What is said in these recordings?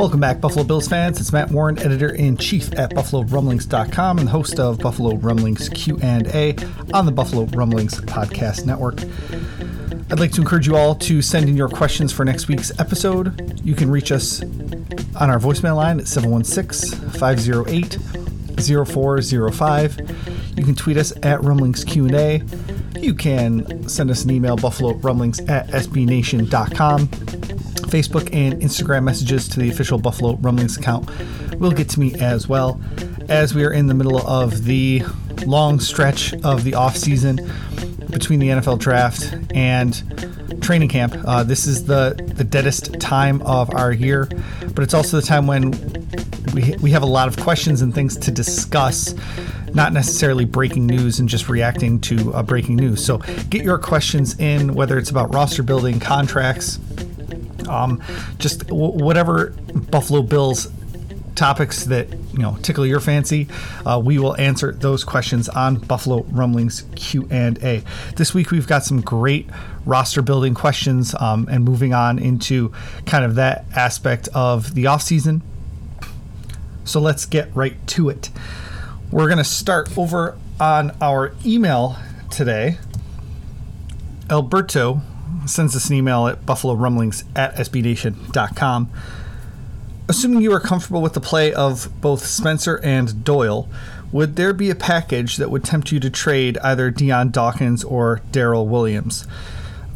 Welcome back, Buffalo Bills fans. It's Matt Warren, editor in chief at BuffaloRumblings.com and host of Buffalo Rumblings Q and A on the Buffalo Rumblings podcast network. I'd like to encourage you all to send in your questions for next week's episode. You can reach us on our voicemail line at 716 508 0405. You can tweet us at Rumblings Q&A. You can send us an email, buffalo rumblings at sbnation.com. Facebook and Instagram messages to the official Buffalo Rumblings account will get to me as well. As we are in the middle of the long stretch of the off season between the NFL draft and training camp, uh, this is the the deadest time of our year, but it's also the time when we we have a lot of questions and things to discuss. Not necessarily breaking news and just reacting to uh, breaking news. So get your questions in, whether it's about roster building, contracts, um, just w- whatever Buffalo Bills topics that you know tickle your fancy uh, we will answer those questions on buffalo rumblings q&a this week we've got some great roster building questions um, and moving on into kind of that aspect of the offseason so let's get right to it. We're going to start over on our email today. Alberto sends us an email at buffalo rumblings at sbnation.com. Assuming you are comfortable with the play of both Spencer and Doyle, would there be a package that would tempt you to trade either Dion Dawkins or Daryl Williams?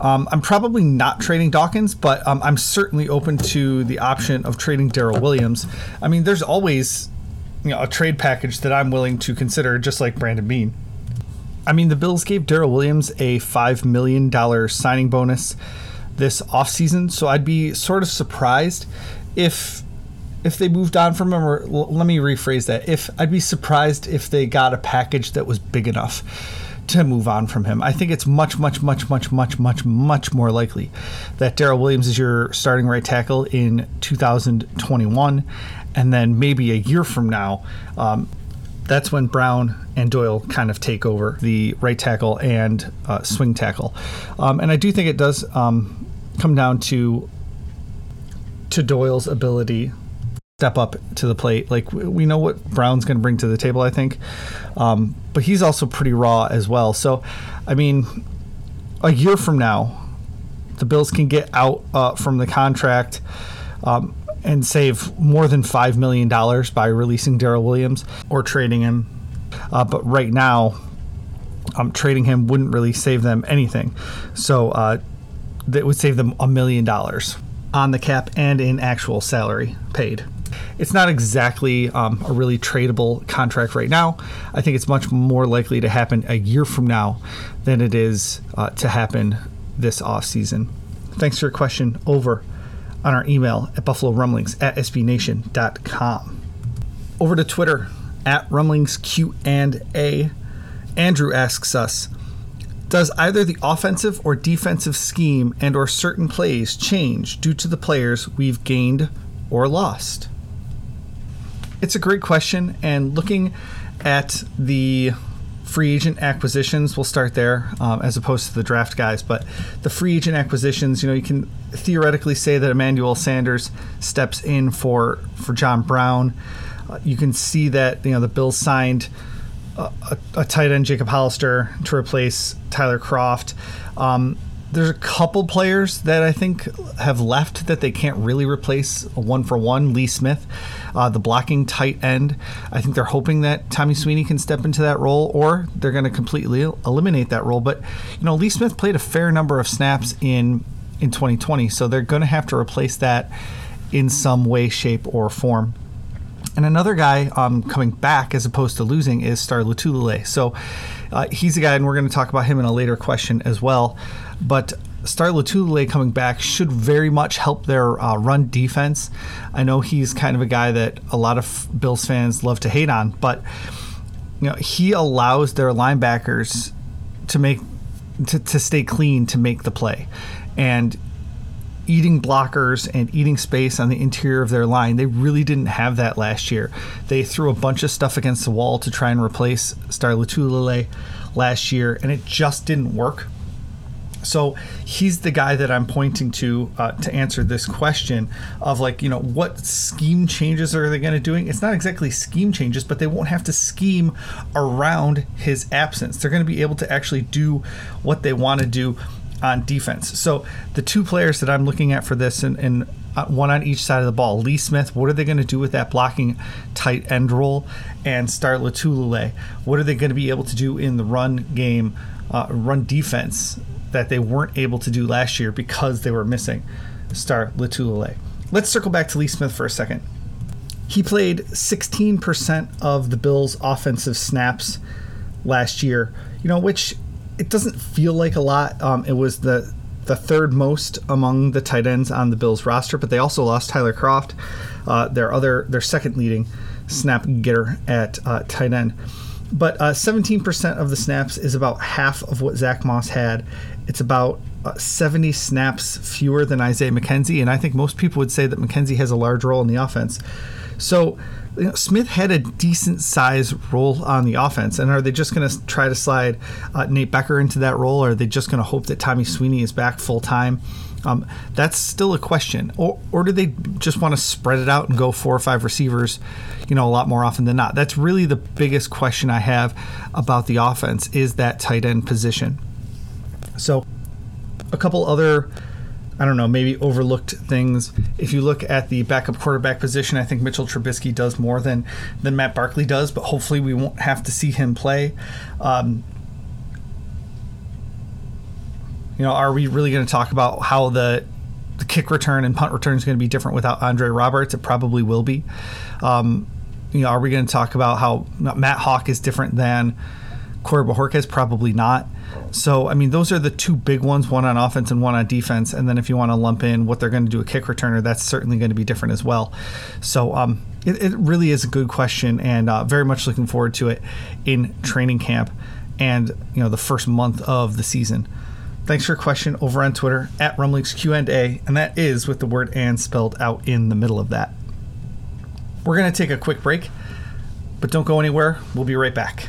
Um, I'm probably not trading Dawkins, but um, I'm certainly open to the option of trading Daryl Williams. I mean, there's always you know, a trade package that I'm willing to consider, just like Brandon Beane. I mean, the Bills gave Daryl Williams a $5 million signing bonus this offseason, so I'd be sort of surprised if if they moved on from him or l- let me rephrase that. If i'd be surprised if they got a package that was big enough to move on from him. I think it's much much much much much much much more likely that daryl williams is your starting right tackle in 2021 and then maybe a year from now um, that's when Brown and Doyle kind of take over the right tackle and uh, swing tackle. Um, and I do think it does um, come down to to Doyle's ability step up to the plate. Like we know what Brown's going to bring to the table, I think, um, but he's also pretty raw as well. So, I mean, a year from now, the Bills can get out uh, from the contract. Um, and save more than $5 million by releasing Daryl Williams or trading him. Uh, but right now, um, trading him wouldn't really save them anything. So uh, that would save them a million dollars on the cap and in actual salary paid. It's not exactly um, a really tradable contract right now. I think it's much more likely to happen a year from now than it is uh, to happen this offseason. Thanks for your question. Over on our email at buffalo rumblings at sbnation.com. Over to Twitter at rumblings Q and A. Andrew asks us, does either the offensive or defensive scheme and or certain plays change due to the players we've gained or lost? It's a great question and looking at the free agent acquisitions, we'll start there um, as opposed to the draft guys. But the free agent acquisitions, you know, you can theoretically say that Emmanuel Sanders steps in for for John Brown. Uh, you can see that you know the Bills signed a, a, tight end Jacob Hollister to replace Tyler Kroft. Um, there's a couple players that I think have left that they can't really replace one for one. Lee Smith, uh, the blocking tight end. I think they're hoping that Tommy Sweeney can step into that role, or they're going to completely eliminate that role. But you know, Lee Smith played a fair number of snaps in in 2020, so they're going to have to replace that in some way, shape, or form. And another guy um, coming back as opposed to losing is Star Lotulelei. So uh, he's a guy, and we're going to talk about him in a later question as well. But Star Lotulelei coming back should very much help their uh, run defense. I know he's kind of a guy that a lot of Bills fans love to hate on, but you know he allows their linebackers to make to, to stay clean to make the play, and eating blockers and eating space on the interior of their line. They really didn't have that last year. They threw a bunch of stuff against the wall to try and replace Star Lotulelei last year, and it just didn't work. So he's the guy that I'm pointing to uh, to answer this question of like, you know, what scheme changes are they going to doing? It's not exactly scheme changes, but they won't have to scheme around his absence. They're going to be able to actually do what they want to do on defense. So the two players that I'm looking at for this, and, and uh, one on each side of the ball, Lee Smith. What are they going to do with that blocking tight end role? And Star Lotulelei. What are they going to be able to do in the run game, uh, run defense that they weren't able to do last year because they were missing Star Lotulelei? Let's circle back to Lee Smith for a second. He played 16% of the Bills' offensive snaps last year, you know, which it doesn't feel like a lot. Um, it was the the third most among the tight ends on the Bills roster, but they also lost Tyler Kroft, uh, their other their second leading snap getter at uh, tight end. But uh, 17% of the snaps is about half of what Zach Moss had. It's about uh, 70 snaps fewer than Isaiah McKenzie, and I think most people would say that McKenzie has a large role in the offense. So you know, Smith had a decent size role on the offense, and are they just going to try to slide uh, Nate Becker into that role, or are they just going to hope that Tommy Sweeney is back full time? Um, that's still a question. Or, or do they just want to spread it out and go four or five receivers, you know, a lot more often than not? That's really the biggest question I have about the offense is that tight end position. So, a couple other I don't know, maybe overlooked things. If you look at the backup quarterback position, I think Mitchell Trubisky does more than than Matt Barkley does, but hopefully we won't have to see him play. Um, you know, are we really going to talk about how the the kick return and punt return is going to be different without Andre Roberts? It probably will be. Um, you know, are we going to talk about how Matt Haack is different than Corey Bojorquez? Probably not. So, I mean, those are the two big ones one on offense and one on defense. And then if you want to lump in what they're going to do a kick returner, that's certainly going to be different as well. So, um, it, it really is a good question and uh, very much looking forward to it in training camp and, you know, the first month of the season. Thanks for your question over on Twitter at Rumblings Q&A, and that is with the word "and" spelled out in the middle of that. We're going to take a quick break, but don't go anywhere. We'll be right back.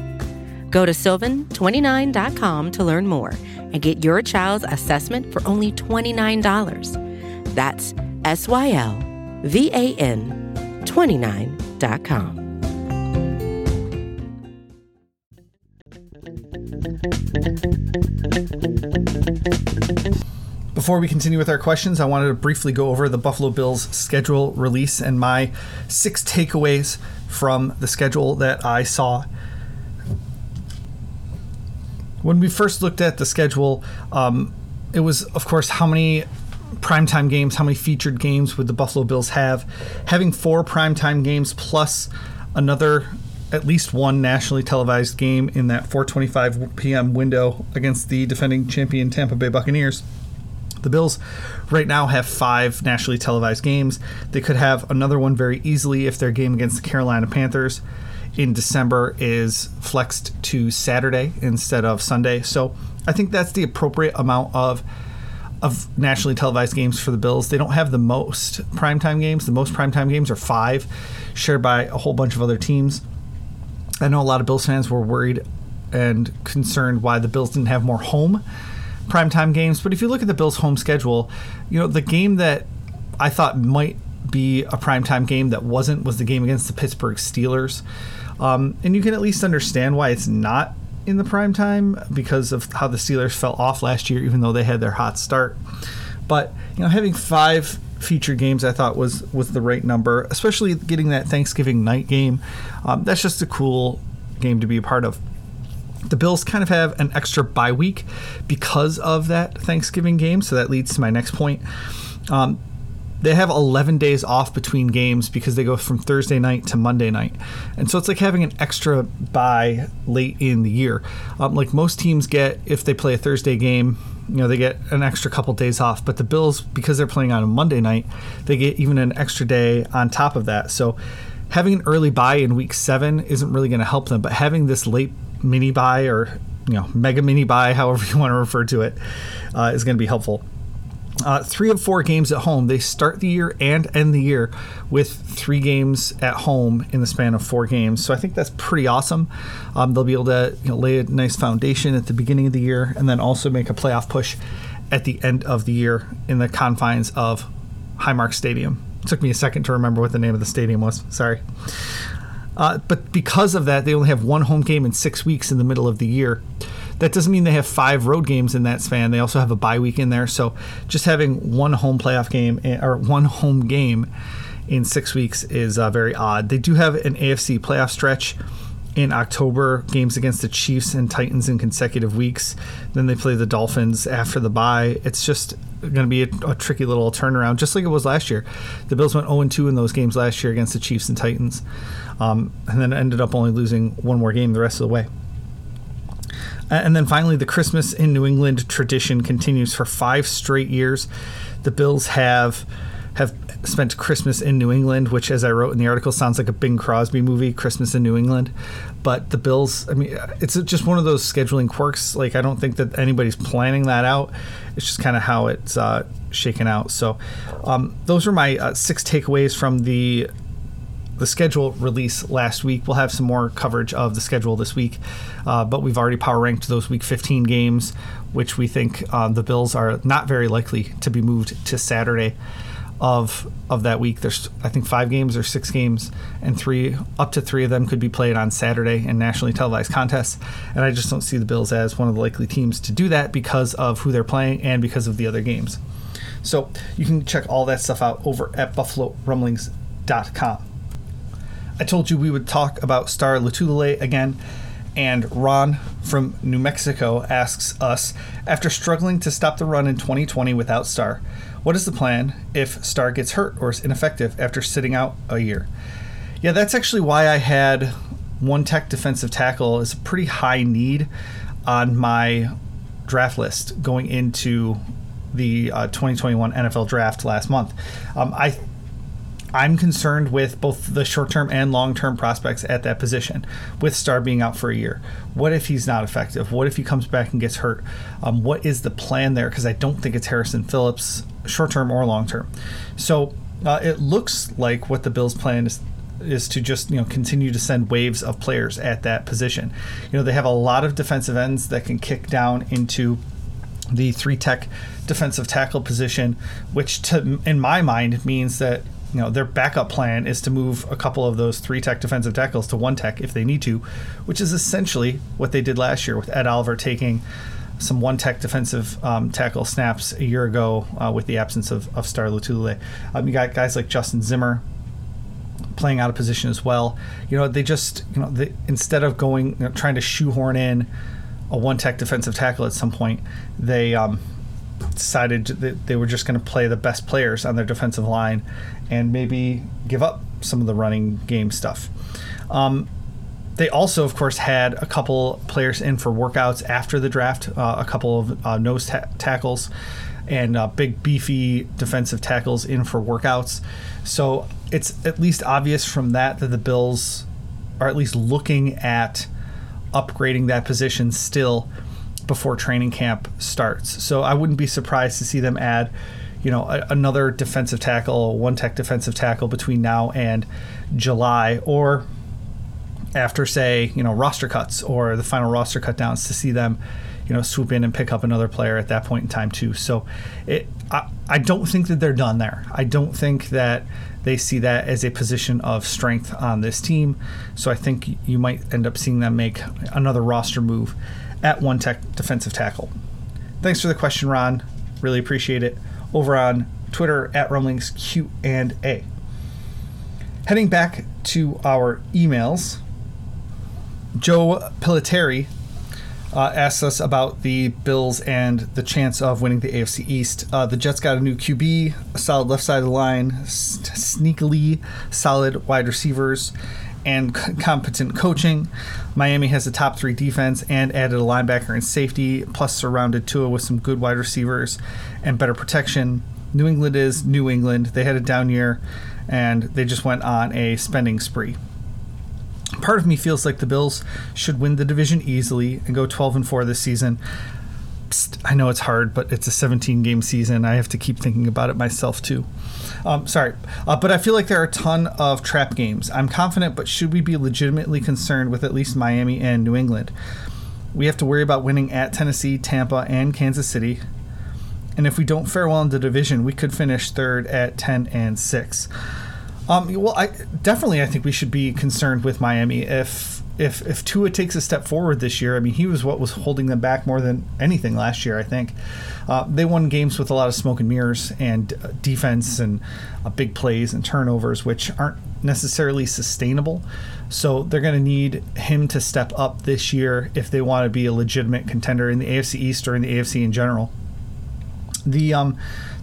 Go to sylvan29.com to learn more and get your child's assessment for only $29. That's S Y L V A N 29.com. Before we continue with our questions, I wanted to briefly go over the Buffalo Bills schedule release and my six takeaways from the schedule that I saw when we first looked at the schedule, um, it was, of course, how many primetime games, how many featured games would the Buffalo Bills have? Having four primetime games plus another at least one nationally televised game in that 4:25 p.m. window against the defending champion Tampa Bay Buccaneers. The Bills right now have five nationally televised games. They could have another one very easily if their game against the Carolina Panthers in December is flexed to Saturday instead of Sunday. So I think that's the appropriate amount of of nationally televised games for the Bills. They don't have the most primetime games. The most primetime games are five, shared by a whole bunch of other teams. I know a lot of Bills fans were worried and concerned why the Bills didn't have more home primetime games. But if you look at the Bills' home schedule, you know, the game that I thought might be a primetime game that wasn't was the game against the Pittsburgh Steelers. Um, and you can at least understand why it's not in the prime time because of how the Steelers fell off last year, even though they had their hot start. But you know, having five feature games, I thought was was the right number, especially getting that Thanksgiving night game. Um, that's just a cool game to be a part of. The Bills kind of have an extra bye week because of that Thanksgiving game, so that leads to my next point. Um, they have 11 days off between games because they go from Thursday night to Monday night. And so it's like having an extra bye late in the year. Um, like most teams get, if they play a Thursday game, you know, they get an extra couple days off. But the Bills, because they're playing on a Monday night, they get even an extra day on top of that. So having an early bye in week seven isn't really going to help them. But having this late mini bye or, you know, mega mini bye, however you want to refer to it, uh, is going to be helpful. Uh, three of four games at home. They start the year and end the year with three games at home in the span of four games. So I think that's pretty awesome. Um, they'll be able to you know, lay a nice foundation at the beginning of the year and then also make a playoff push at the end of the year in the confines of Highmark Stadium. It took me a second to remember what the name of the stadium was. Sorry. Uh, but because of that, they only have one home game in six weeks in the middle of the year. That doesn't mean they have five road games in that span. They also have a bye week in there. So just having one home playoff game eh, or one home game in six weeks is uh, very odd. They do have an AFC playoff stretch in October, games against the Chiefs and Titans in consecutive weeks. Then they play the Dolphins after the bye. It's just going to be a, a, tricky little turnaround, just like it was last year. The Bills went 0 2 in those games last year against the Chiefs and Titans, um, and then ended up only losing one more game the rest of the way. And then finally, the Christmas in New England tradition continues for five straight years. The Bills have have spent Christmas in New England, which, as I wrote in the article, sounds like a Bing Crosby movie, Christmas in New England. But the Bills, I mean, it's just one of those scheduling quirks. Like, I don't think that anybody's planning that out. It's just kind of how it's uh, shaken out. So, um, those are my uh, six takeaways from the the schedule release last week. We'll have some more coverage of the schedule this week, uh, but we've already power ranked those Week 15 games, which we think uh, the Bills are not very likely to be moved to Saturday of of that week. There's I think five games or six games, and three up to three of them could be played on Saturday in nationally televised contests. And I just don't see the Bills as one of the likely teams to do that because of who they're playing and because of the other games. So you can check all that stuff out over at BuffaloRumblings.com. I told you we would talk about Star Lotulelei again, and Ron from New Mexico asks us After struggling to stop the run in 2020 without Star, what is the plan if Star gets hurt or is ineffective after sitting out a year? Yeah, that's actually why I had one tech defensive tackle is a pretty high need on my draft list going into the uh, 2021 NFL draft last month. Um, I I'm concerned with both the short term and long term prospects at that position, with Star being out for a year. What if he's not effective? What if he comes back and gets hurt? Um, what is the plan there? Because I don't think it's Harrison Phillips, short term or long term. So uh, it looks like what the Bills' plan is is to just you know continue to send waves of players at that position. You know they have a lot of defensive ends that can kick down into the three tech defensive tackle position, which to in my mind means that you know their backup plan is to move a couple of those three tech defensive tackles to one tech if they need to, which is essentially what they did last year with Ed Oliver taking some one tech defensive um, tackle snaps a year ago uh, with the absence of, of Star Lotulelei. Um, you got guys like Justin Zimmer playing out of position as well. You know, they just, you know, they, instead of going, you know, trying to shoehorn in a one tech defensive tackle at some point, they um, decided that they were just going to play the best players on their defensive line and maybe give up some of the running game stuff. Um, they also, of course, had a couple players in for workouts after the draft, uh, a couple of uh, nose ta- tackles and uh, big, beefy defensive tackles in for workouts. So it's at least obvious from that that the Bills are at least looking at upgrading that position still before training camp starts. So I wouldn't be surprised to see them add, you know, a, another defensive tackle, one tech defensive tackle between now and July, or after say, you know, roster cuts or the final roster cut downs to see them, you know, swoop in and pick up another player at that point in time too. So it, I, I don't think that they're done there. I don't think that they see that as a position of strength on this team. So I think you might end up seeing them make another roster move at one tech defensive tackle. Thanks for the question, Ron. Really appreciate it. Over on Twitter at Rumblings Q and A. Heading back to our emails, Joe Pilateri uh, asks us about the Bills and the chance of winning the AFC East. Uh, the Jets got a new QB, a solid left side of the line, s- sneakily solid wide receivers, and c- competent coaching. Miami has a top three defense and added a linebacker and safety, plus surrounded Tua with some good wide receivers and better protection. New England is New England. They had a down year, and they just went on a spending spree part of me feels like the Bills should win the division easily and go 12 and 4 this season. Psst, I know it's hard, but it's a 17 game season. I have to keep thinking about it myself too. Um, sorry, uh, but I feel like there are a ton of trap games. I'm confident, but should we be legitimately concerned with at least Miami and New England? We have to worry about winning at Tennessee, Tampa, and Kansas City. And if we don't fare well in the division, we could finish third at 10 and 6. Um, well, I definitely I think we should be concerned with Miami if if if Tua takes a step forward this year. I mean, he was what was holding them back more than anything last year. I think uh, they won games with a lot of smoke and mirrors and uh, defense and uh, big plays and turnovers, which aren't necessarily sustainable. So they're going to need him to step up this year if they want to be a legitimate contender in the AFC East or in the AFC in general. The um,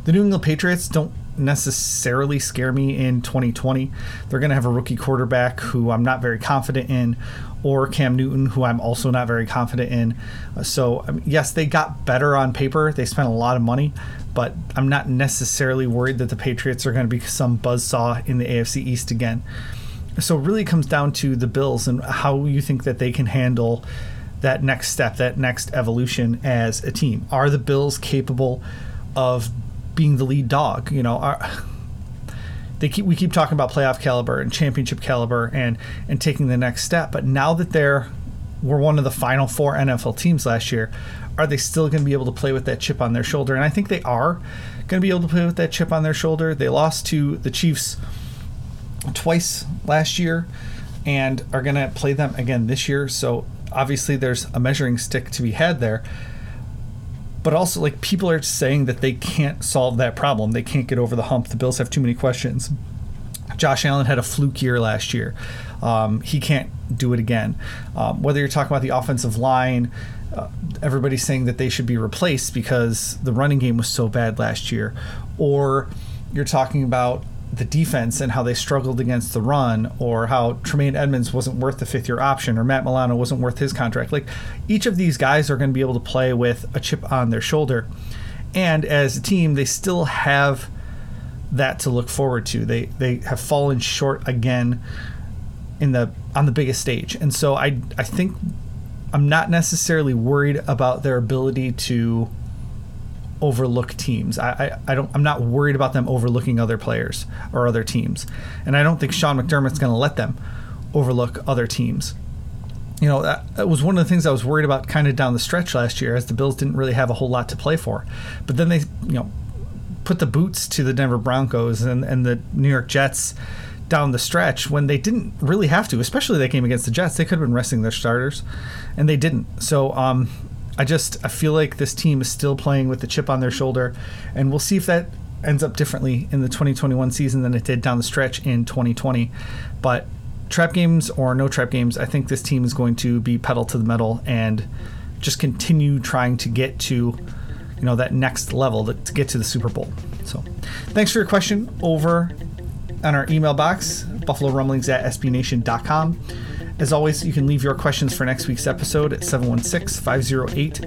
the New England Patriots don't necessarily scare me in 2020. They're going to have a rookie quarterback who I'm not very confident in, or Cam Newton, who I'm also not very confident in. Uh, so, yes, they got better on paper. They spent a lot of money, but I'm not necessarily worried that the Patriots are going to be some buzzsaw in the AFC East again. So, it really comes down to the Bills and how you think that they can handle that next step, that next evolution as a team. Are the Bills capable of being the lead dog. You know, our, they keep we keep talking about playoff caliber and championship caliber and and taking the next step. But now that they're were one of the final four NFL teams last year, are they still going to be able to play with that chip on their shoulder? And I think they are going to be able to play with that chip on their shoulder. They lost to the Chiefs twice last year and are going to play them again this year. So obviously there's a measuring stick to be had there but also like people are saying that they can't solve that problem. They can't get over the hump. The Bills have too many questions. Josh Allen had a fluke year last year. Um, he can't do it again. Um, whether you're talking about the offensive line, uh, everybody's saying that they should be replaced because the running game was so bad last year, or you're talking about the defense and how they struggled against the run, or how Tremaine Edmunds wasn't worth the fifth year option, or Matt Milano wasn't worth his contract. Like each of these guys are going to be able to play with a chip on their shoulder. And as a team, they still have that to look forward to. They they have fallen short again in the on the biggest stage. And so I I think I'm not necessarily worried about their ability to overlook teams. I, I, I, don't I'm not worried about them overlooking other players or other teams. And I don't think Sean McDermott's going to let them overlook other teams. You know, that, that, was one of the things I was worried about kind of down the stretch last year as the Bills didn't really have a whole lot to play for. But then they, you know, put the boots to the Denver Broncos and, and the New York Jets down the stretch when they didn't really have to, especially that game against the Jets. They could have been resting their starters, and they didn't. So um, I just I feel like this team is still playing with the chip on their shoulder, and we'll see if that ends up differently in the 2021 season than it did down the stretch in 2020. But trap games or no trap games, I think this team is going to be pedal to the metal and just continue trying to get to you know that next level to, get to the Super Bowl. So, thanks for your question over on our email box, buffalo rumblings at sbnation.com. As always, you can leave your questions for next week's episode at 716 508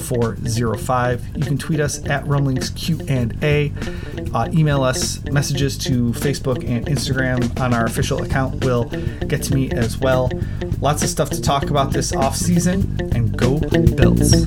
0405. You can tweet us at rumblingsq&a. Uh, email us messages to Facebook and Instagram on our official account will get to me as well. Lots of stuff to talk about this off season, and go Bills.